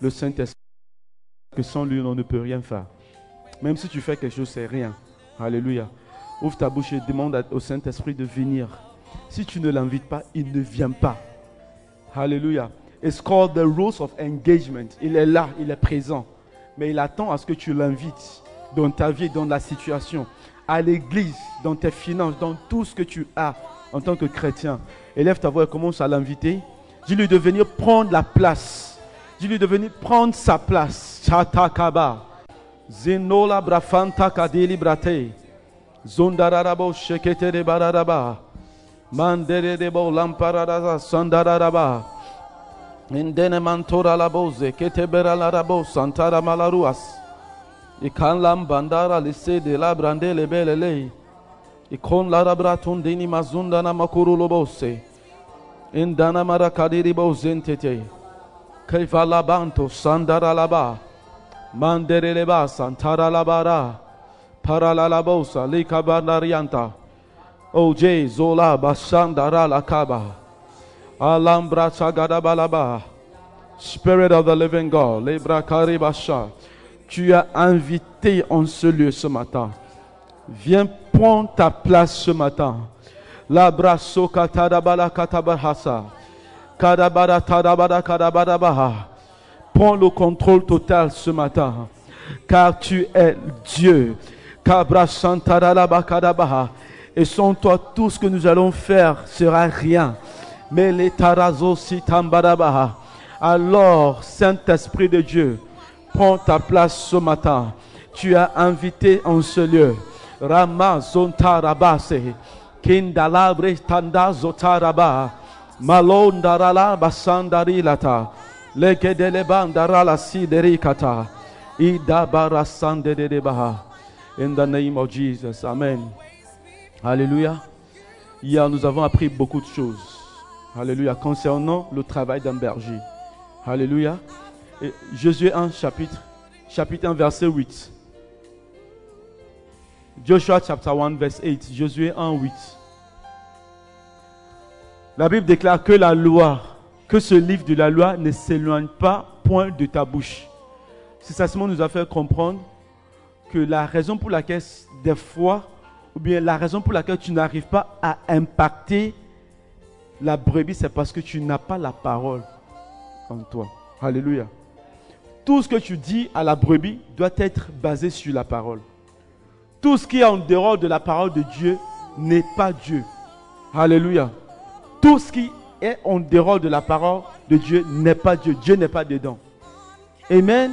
le Saint-Esprit. Que sans lui, on ne peut rien faire. Même si tu fais quelque chose, c'est rien. Alléluia. Ouvre ta bouche et demande au Saint-Esprit de venir. Si tu ne l'invites pas, il ne vient pas. Alléluia. It's called the rules of engagement. Il est là, il est présent. Mais il attend à ce que tu l'invites dans ta vie, dans la situation, à l'église, dans tes finances, dans tout ce que tu as en tant que chrétien. Élève ta voix et commence à l'inviter. Dis-lui de venir prendre la place. Dis-lui de venir prendre sa place. Chatakaba. Zenola brafanta kadili brate. Zondararabo shekete de bararaba. Mandere de bo lamparada sandararaba. Indene mantora la boze kete bera la rabo santara malaruas. Ikan lam bandara lise de la brande le belele. Ikon la rabraton dini mazundana makuru lobose. Indana marakadiri bozentete. Kaifa banto sandara laba. Mandere leba santara labara. Para la labosa lika bandarianta. Oje zola basandara lakaba. Alambra sagadabalaba. Spirit of the living God. Lebra karibasha. Tu as invité en ce lieu ce matin. Viens prendre ta place ce matin. La brasso katadabala katabahasa. Prends le contrôle total ce matin. Car tu es Dieu. Et sans toi, tout ce que nous allons faire sera rien. Mais les. Alors, Saint-Esprit de Dieu, prends ta place ce matin. Tu as invité en ce lieu. Rama zontarabase. Kindalabre tanda zotaraba. Malondarala siderikata. In the name of Jesus. Amen. Alléluia. Hier, nous avons appris beaucoup de choses. Alléluia. Concernant le travail d'un berger. Alléluia. Et Josué 1, chapitre, chapitre 1, verset 8. Joshua chapter 1, verse 8. Josué 1, 8. La Bible déclare que la loi, que ce livre de la loi ne s'éloigne pas point de ta bouche. C'est ça seulement nous a fait comprendre que la raison pour laquelle des fois, ou bien la raison pour laquelle tu n'arrives pas à impacter la brebis, c'est parce que tu n'as pas la parole en toi. Alléluia. Tout ce que tu dis à la brebis doit être basé sur la parole. Tout ce qui est en dehors de la parole de Dieu n'est pas Dieu. Alléluia. Tout ce qui est en dehors de la parole de Dieu n'est pas Dieu. Dieu n'est pas dedans. Amen.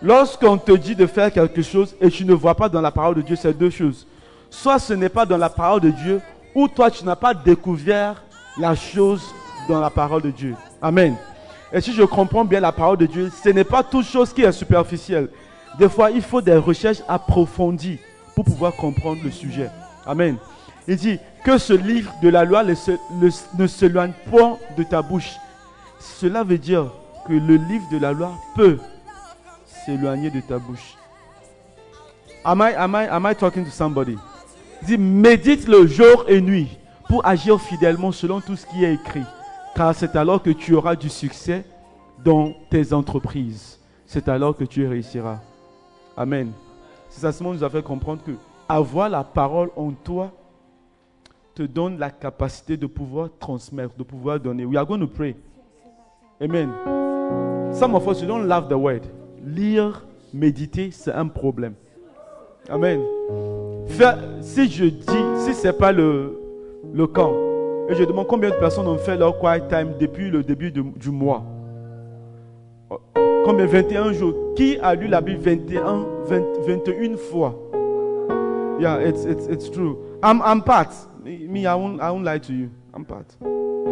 Lorsqu'on te dit de faire quelque chose et tu ne vois pas dans la parole de Dieu, c'est deux choses. Soit ce n'est pas dans la parole de Dieu, ou toi tu n'as pas découvert la chose dans la parole de Dieu. Amen. Et si je comprends bien la parole de Dieu, ce n'est pas toute chose qui est superficielle. Des fois, il faut des recherches approfondies pour pouvoir comprendre le sujet. Amen. Il dit que ce livre de la loi ne s'éloigne point de ta bouche. Cela veut dire que le livre de la loi peut s'éloigner de ta bouche. Am I, am, I, am I talking to somebody? Dit médite le jour et nuit pour agir fidèlement selon tout ce qui est écrit. Car c'est alors que tu auras du succès dans tes entreprises. C'est alors que tu réussiras. Amen. C'est ça seulement nous a fait comprendre que avoir la parole en toi donne la capacité de pouvoir transmettre, de pouvoir donner. We are going to pray. Amen. Some of us, you don't love the word. Lire, méditer, c'est un problème. Amen. si je dis, si ce n'est pas le, le camp, et je demande combien de personnes ont fait leur quiet time depuis le début du mois. Combien 21 jours. Qui a lu la Bible 21, 21 fois? Yeah, it's, it's, it's true. I'm, I'm part. Me, I won't, I won't lie to you. I'm part.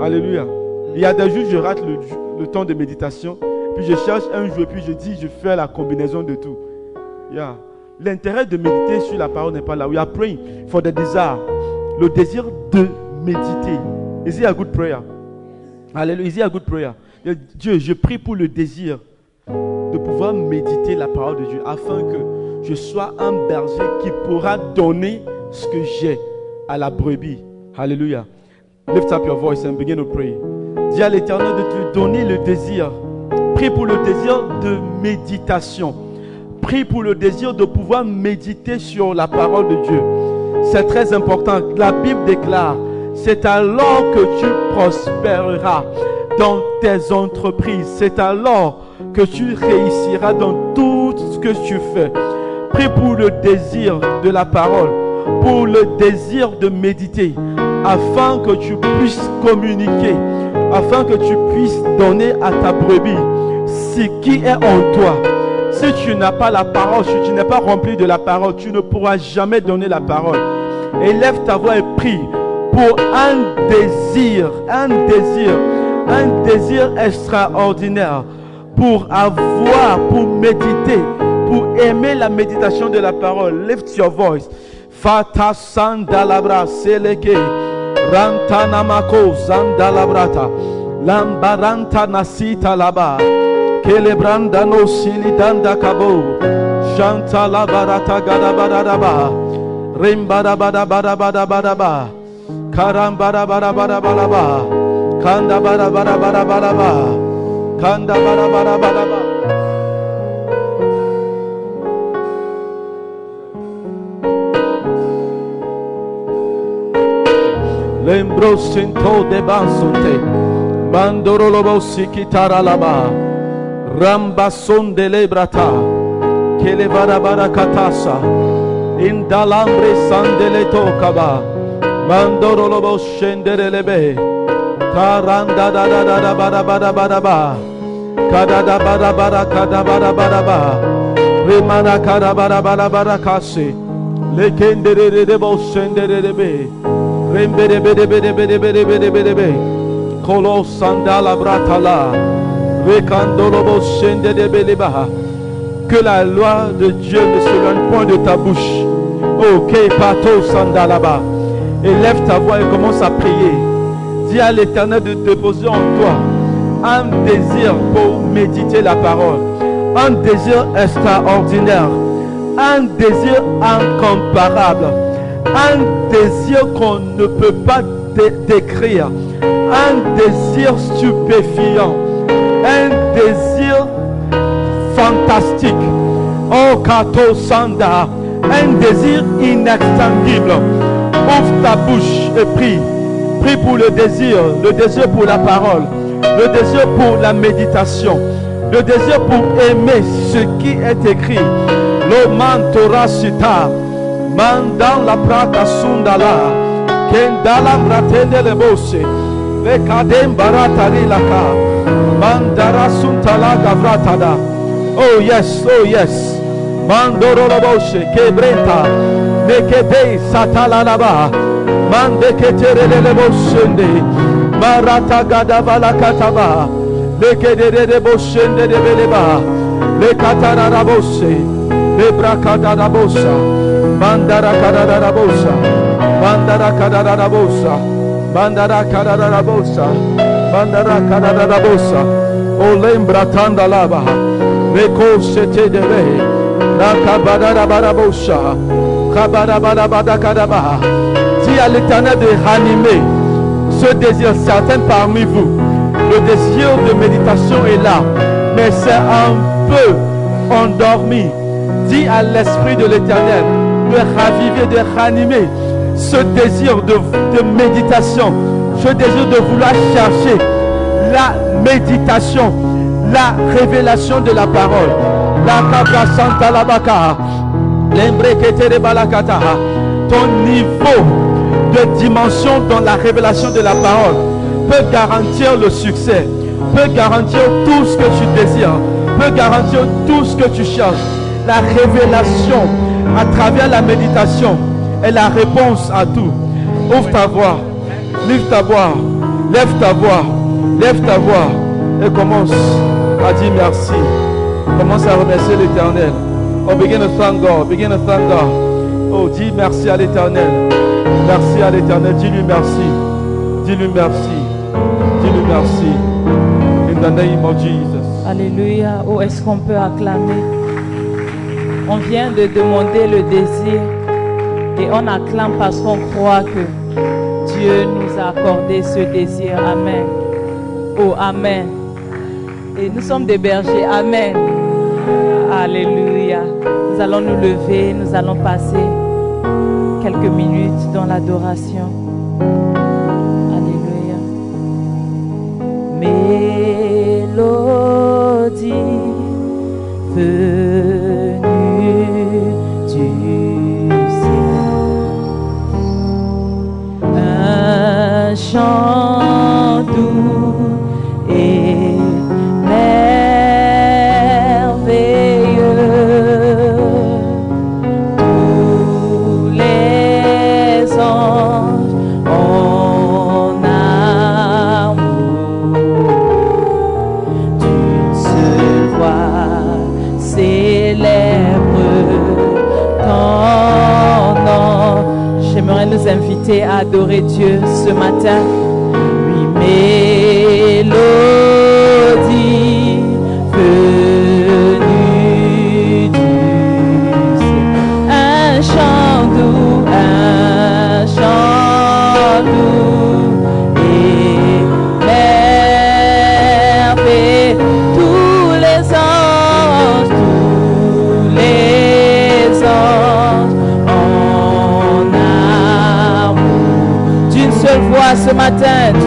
Alléluia. Il y a des jours, je rate le, le temps de méditation. Puis je cherche un jour, puis je dis, je fais la combinaison de tout. Yeah. L'intérêt de méditer sur la parole n'est pas là. We are praying for the desire. Le désir de méditer. Is it a good prayer? Alléluia. Is it a good prayer? Dieu, je prie pour le désir de pouvoir méditer la parole de Dieu afin que je sois un berger qui pourra donner ce que j'ai à la brebis. Alléluia. Lift up your voice and begin to pray. Dis à l'éternel de te donner le désir Prie pour le désir de méditation. Prie pour le désir de pouvoir méditer sur la parole de Dieu. C'est très important. La Bible déclare, c'est alors que tu prospéreras dans tes entreprises. C'est alors que tu réussiras dans tout ce que tu fais. Prie pour le désir de la parole, pour le désir de méditer, afin que tu puisses communiquer, afin que tu puisses donner à ta brebis ce qui est en toi. Si tu n'as pas la parole, si tu n'es pas rempli de la parole, tu ne pourras jamais donner la parole. Élève ta voix et prie pour un désir, un désir, un désir extraordinaire pour avoir, pour méditer, pour aimer la méditation de la parole. Lift your voice. Fata sandalabra seleke. Rantanamako sandalabrata. Lambaranta nasita laba. Kelebranda no silidanda kabo. Shanta labarata gadabaraba. Rimbada bada bada bada bada ba. Karambara bada bada bada ba. Kanda bada bada bada bada ba. Kanda bara bara bara ba. lembro sento de mandoro lo lobo sikitara la ba. son de lebrata kele barabara katasa indalambre sandele tokaba bandoro lobo scendere lebe taranda da da da da bara bara da ba kada da ba da ba da kada ba da ba da rimana kada bara bara bara kasi lekendere de bo scendere lebe De. Que la loi de Dieu ne s'éloigne point de ta bouche. Que pato sandalaba. Élève ta voix et commence à prier. Dis à l'éternel de déposer en toi un désir pour méditer la parole, un désir extraordinaire, un désir incomparable, un désir qu'on ne peut pas décrire, un désir stupéfiant, un désir fantastique. Oh, Kato Sanda, un désir inextinguible. Ouvre ta bouche et prie. Prie pour le désir, le désir pour la parole, le désir pour la méditation, le désir pour aimer ce qui est écrit. Le mantora mandan la prata sundala, kendala bratende le bosse, le kadem baratari laka, mandara suntala gavratada. Oh yes, oh yes. Mandoro la bosse, kebrenta, nekede satala laba. Mande keterele le boshende. Marata gada vala kataba. Le kedere de boshende de beleba. Le katara da bosse. Le brakada da bossa. Mandara kadara da bossa. Mandara kadara da bossa. Mandara kadara da bossa. Mandara kadara da bossa. O lembra tanda lava. Le kosete de be. La kabada bara bossa. Kabada bara bada kadaba dis à l'éternel de ranimer ce désir. Certains parmi vous, le désir de méditation est là, mais c'est un peu endormi. Dis à l'esprit de l'éternel de raviver, de ranimer ce désir de, méditation, ce désir de vouloir chercher la méditation, la révélation de la parole. Santa ton niveau de dimension dans la révélation de la parole peut garantir le succès, peut garantir tout ce que tu désires, peut garantir tout ce que tu cherches. La révélation à travers la méditation est la réponse à tout. Ouvre ta voix, lève ta voix, lève ta voix, lève ta voix et commence à dire merci. Commence à remercier l'éternel. Oh, begin to thank God, begin to thank God. Oh, dis merci à l'éternel. Merci à l'éternel. Dis-lui merci. Dis-lui merci. Dis-lui merci. In the name of Jesus. Alléluia. Où est-ce qu'on peut acclamer? On vient de demander le désir et on acclame parce qu'on croit que Dieu nous a accordé ce désir. Amen. Oh, Amen. Et nous sommes des bergers. Amen. Alléluia. Nous allons nous lever, nous allons passer quelques minutes dans l'adoration. Alléluia. Mélodie. Veut 저 nous inviter à adorer Dieu ce matin. Oui, mélodie. ce matin.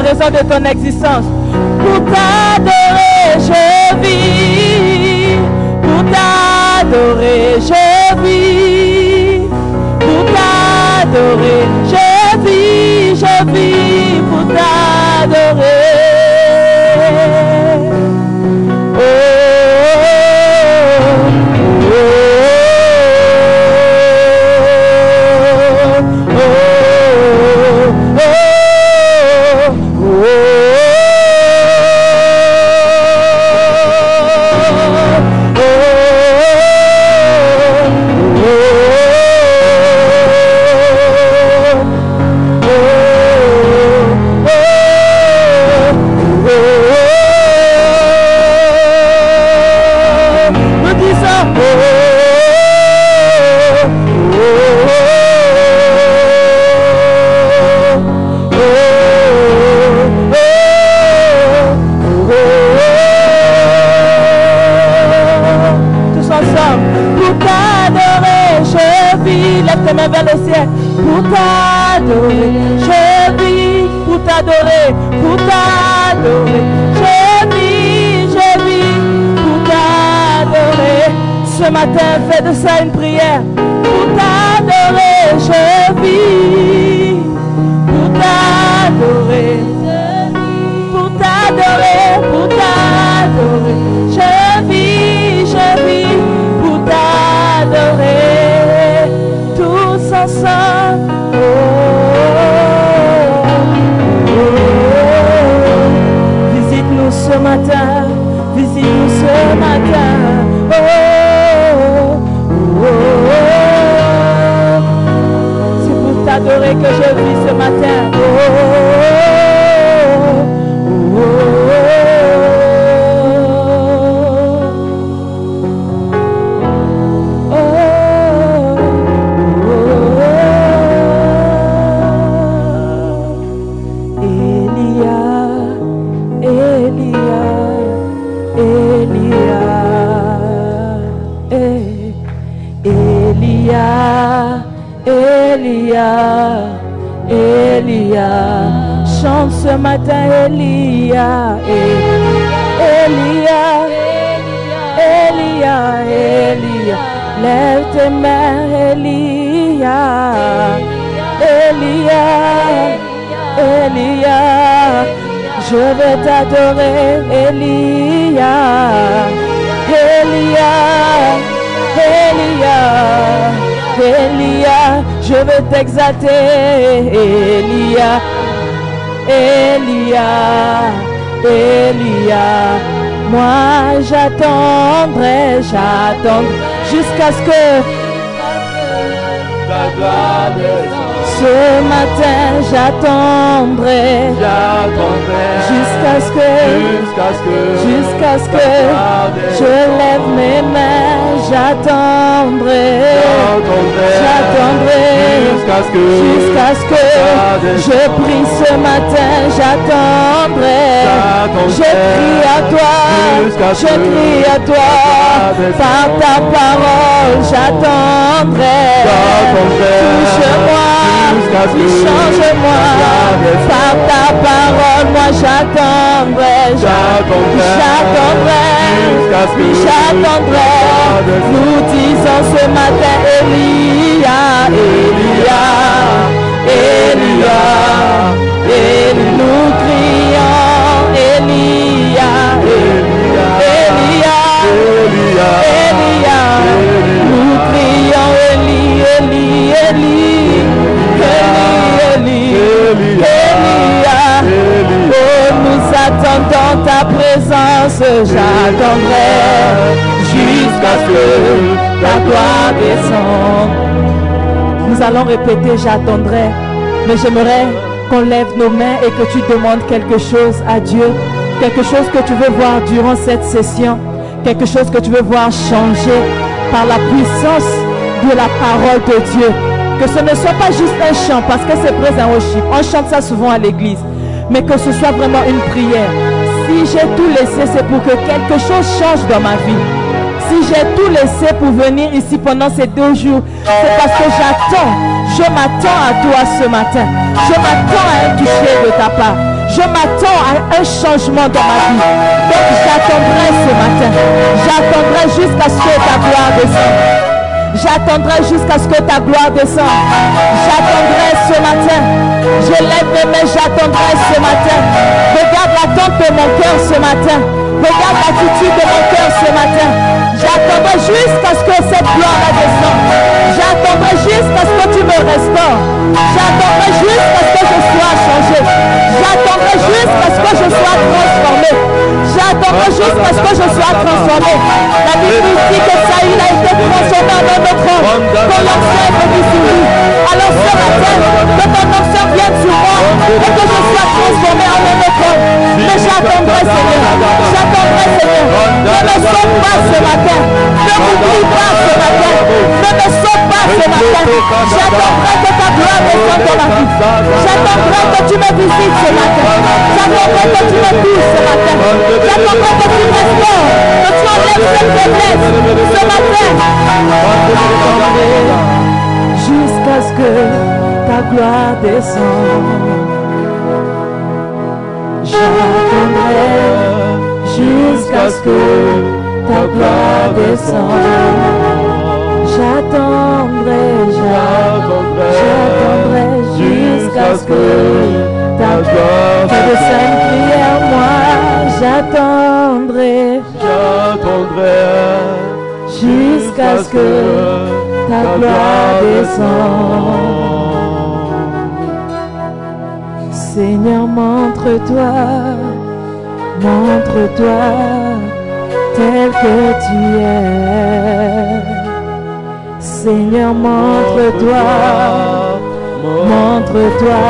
raison de ton existence. Pour t'adorer, je vis. Pour t'adorer, je vis. Pour t'adorer. Vers le ciel pour t'adorer. Je vis pour t'adorer, pour t'adorer. Je vis, je vis pour t'adorer. Ce matin, fais de ça une prière pour t'adorer. Je vis pour t'adorer. Pour t'adorer, pour t'adorer. Que je vis ce matin. Oh, oh, Elia, je veux t'exalter, Elia, Elia, Elia. Moi j'attendrai, j'attendrai jusqu'à ce que Ta gloire descend. ce matin j'attendrai J'attendrai jusqu'à ce que jusqu'à ce que jusqu'à ce que je lève mes mains, j'attendrai, J'attendrai jusqu'à ce que jusqu'à ce que je prie ce matin, j'attendrai, je crie à toi, je crie à toi, par ta parole, j'attendrai, touche-moi, change-moi, par ta parole, moi j'attendrai, j'attendrai, j'attendrai, nous disons ce matin, Elia, Elia, Elia, et nous crions, Elia, Elia, Elia, nous crions, Eli, Eli, Eli, Eli, Eli, Elia, oh, nous attendons ta présence, j'attendrai jusqu'à ce que ta gloire descende. Nous allons répéter, j'attendrai, mais j'aimerais qu'on lève nos mains et que tu demandes quelque chose à Dieu, quelque chose que tu veux voir durant cette session, quelque chose que tu veux voir changer par la puissance de la parole de Dieu. Que ce ne soit pas juste un chant, parce que c'est présent au worship. On chante ça souvent à l'église. Mais que ce soit vraiment une prière. Si j'ai tout laissé, c'est pour que quelque chose change dans ma vie. Si j'ai tout laissé pour venir ici pendant ces deux jours, c'est parce que j'attends. Je m'attends à toi ce matin. Je m'attends à un toucher de ta part. Je m'attends à un changement dans ma vie. Donc j'attendrai ce matin. J'attendrai jusqu'à ce que ta gloire descende. J'attendrai jusqu'à ce que ta gloire descende. J'attendrai ce matin. Je lève mes mains, j'attendrai ce matin. Regarde l'attente de mon cœur ce matin. Regarde l'attitude de mon cœur ce matin. J'attendrai jusqu'à ce que cette gloire descende. J'attendrai jusqu'à ce que tu me restaures. J'attendrai jusqu'à ce que je sois changé. J'attendrai jusqu'à ce que je sois transformé. J'attendrai jusqu'à ce que je sois transformé. La Bible dit que un autre homme. Quand l'ancien est venu sur lui. Alors ce matin, que ton ancien vienne sur moi et que je sois transformé en un autre homme. Mais j'attendrai Seigneur. J'attendrai Seigneur. Ne me sauve pas ce matin. Ne m'oublie pas ce matin. Ne me sauve pas ce matin. J'attendrai que ta gloire descende dans ma vie. J'attendrai que tu me visites ce matin. J'attendrai que tu me touches ce matin. J'attendrai que tu restaures. Que tu enlèves cette faiblesse ce matin. Jusqu'à jusqu'à ce que ta gloire descende. J'attendrai jusqu'à ce que ta gloire descende. J'attendrai, j'attendrai jusqu'à ce que ta gloire Fais de sainte prière, moi j'attendrai J'attendrai jusqu'à ce que ta gloire descende. Seigneur, montre-toi, montre-toi tel que tu es. Seigneur, montre-toi, montre-toi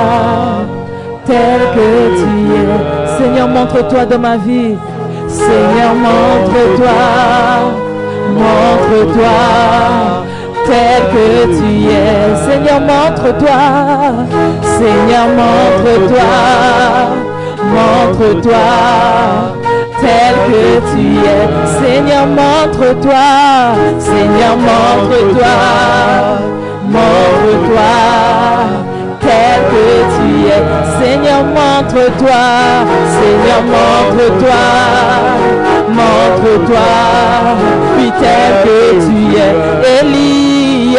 tel que tu es. Seigneur, montre-toi dans ma vie. Seigneur, montre-toi, montre-toi tel que tu es. Seigneur, montre-toi, Seigneur, montre-toi, montre-toi. Tel que tu es. Seigneur, montre-toi, Seigneur, montre-toi, montre-toi. Tel que tu es. Seigneur, montre-toi, Seigneur, montre-toi, montre-toi, puis tel que tu es. Elia,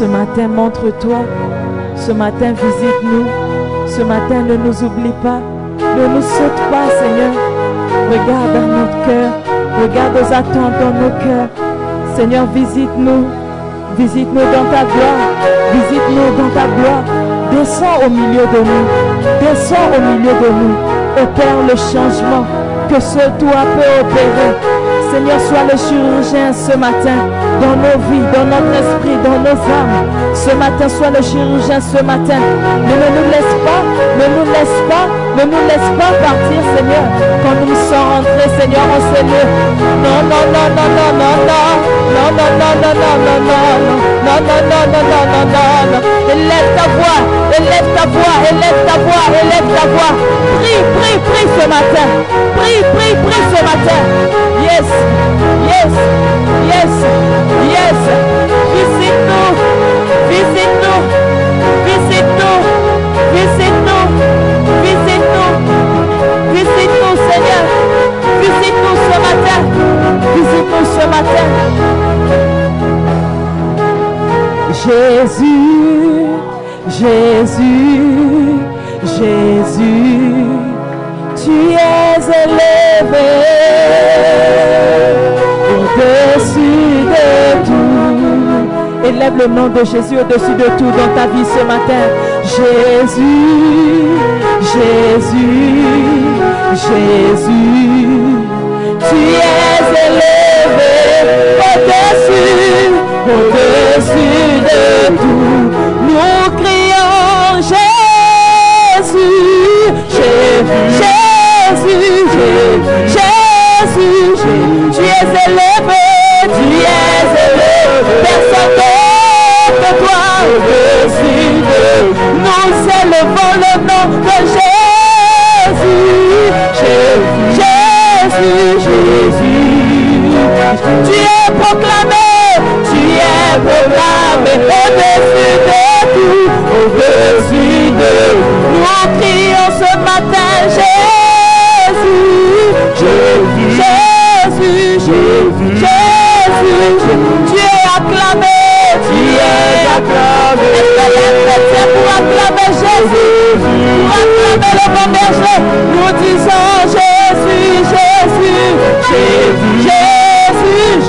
Ce matin, montre-toi. Ce matin, visite-nous. Ce matin, ne nous oublie pas. Ne nous saute pas, Seigneur. Regarde dans notre cœur. Regarde aux attentes dans nos cœurs. Seigneur, visite-nous. Visite-nous dans ta gloire. Visite-nous dans ta gloire. Descends au milieu de nous. Descends au milieu de nous. Opère le changement que seul toi peux opérer. Seigneur, sois le chirurgien ce matin dans nos vies, dans notre esprit, dans nos âmes. Ce matin, sois le chirurgien ce matin. Ne nous laisse pas, ne nous laisse pas, ne nous laisse pas partir, Seigneur. Quand nous sommes rentrés, Seigneur, en cellule. Non, non, non, non, non, non, non. Non, non, non, non, non, non, non. Non, non, non, non, non, non, non, non. Élève ta voix, élève ta voix, élève ta voix, élève ta voix. Prie, prie, prie ce matin. Prie, prie, prie ce matin. Yes, yes, yes, yes. Visite-nous, visite-nous, visite-nous, visite-nous, visite-nous, visite-nous, Seigneur. Visite-nous ce matin, visite-nous ce matin. Jésus, Jésus, Jésus, Élève le nom de Jésus au-dessus de tout dans ta vie ce matin. Jésus, Jésus, Jésus, tu es élevé au-dessus, au-dessus de tout.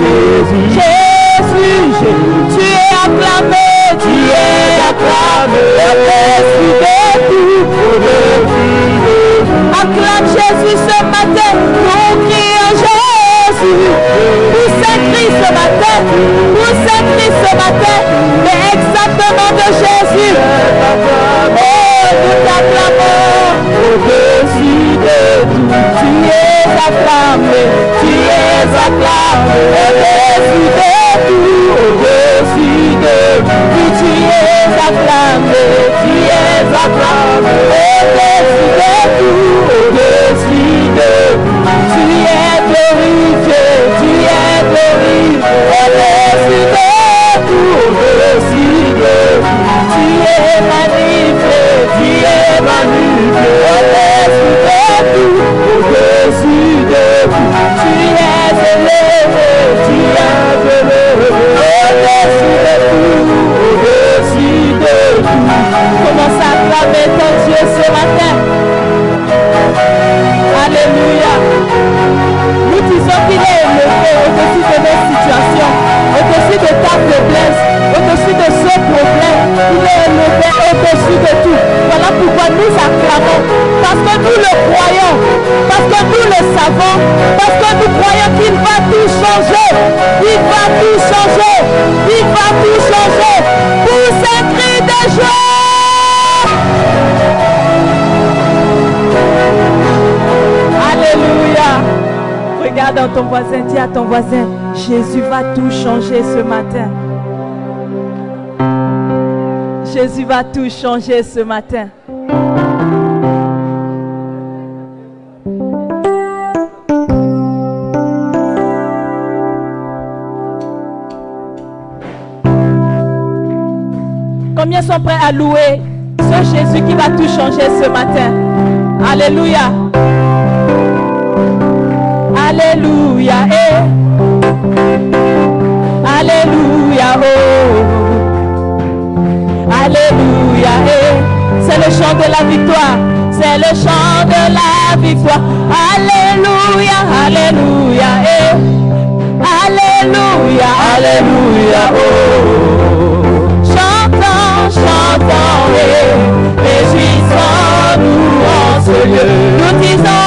Jésus, Jésus, tu es acclamé, tu es acclamé, au-dessus de tout, au-dessus. Acclame Jésus ce matin, nous crions Jésus, pour Saint-Christ ce matin, pour bénis ce matin, mais exactement de Jésus. Oh, nous t'acclamons au-dessus de tout. Tu es acclamé, tu es acclamé au-dessus de tout, au-dessus de tout. Tu es acclamé, tu es acclamé au-dessus de tout, au-dessus tu es glorifié, tu es glorifié, elle est si belle pour le signe, tu es magnifique, tu es magnifique. ce matin. Jésus va tout changer ce matin. Combien sont prêts à louer ce Jésus qui va tout changer ce matin? Alléluia. Alléluia. Eh, Alléluia, oh. Alléluia, eh. C'est le chant de la victoire. C'est le chant de la victoire. Alléluia, Alléluia, eh. Alléluia, Alléluia, oh. Chantons, chantons, eh. Réjouissons-nous en ce lieu. Nous disons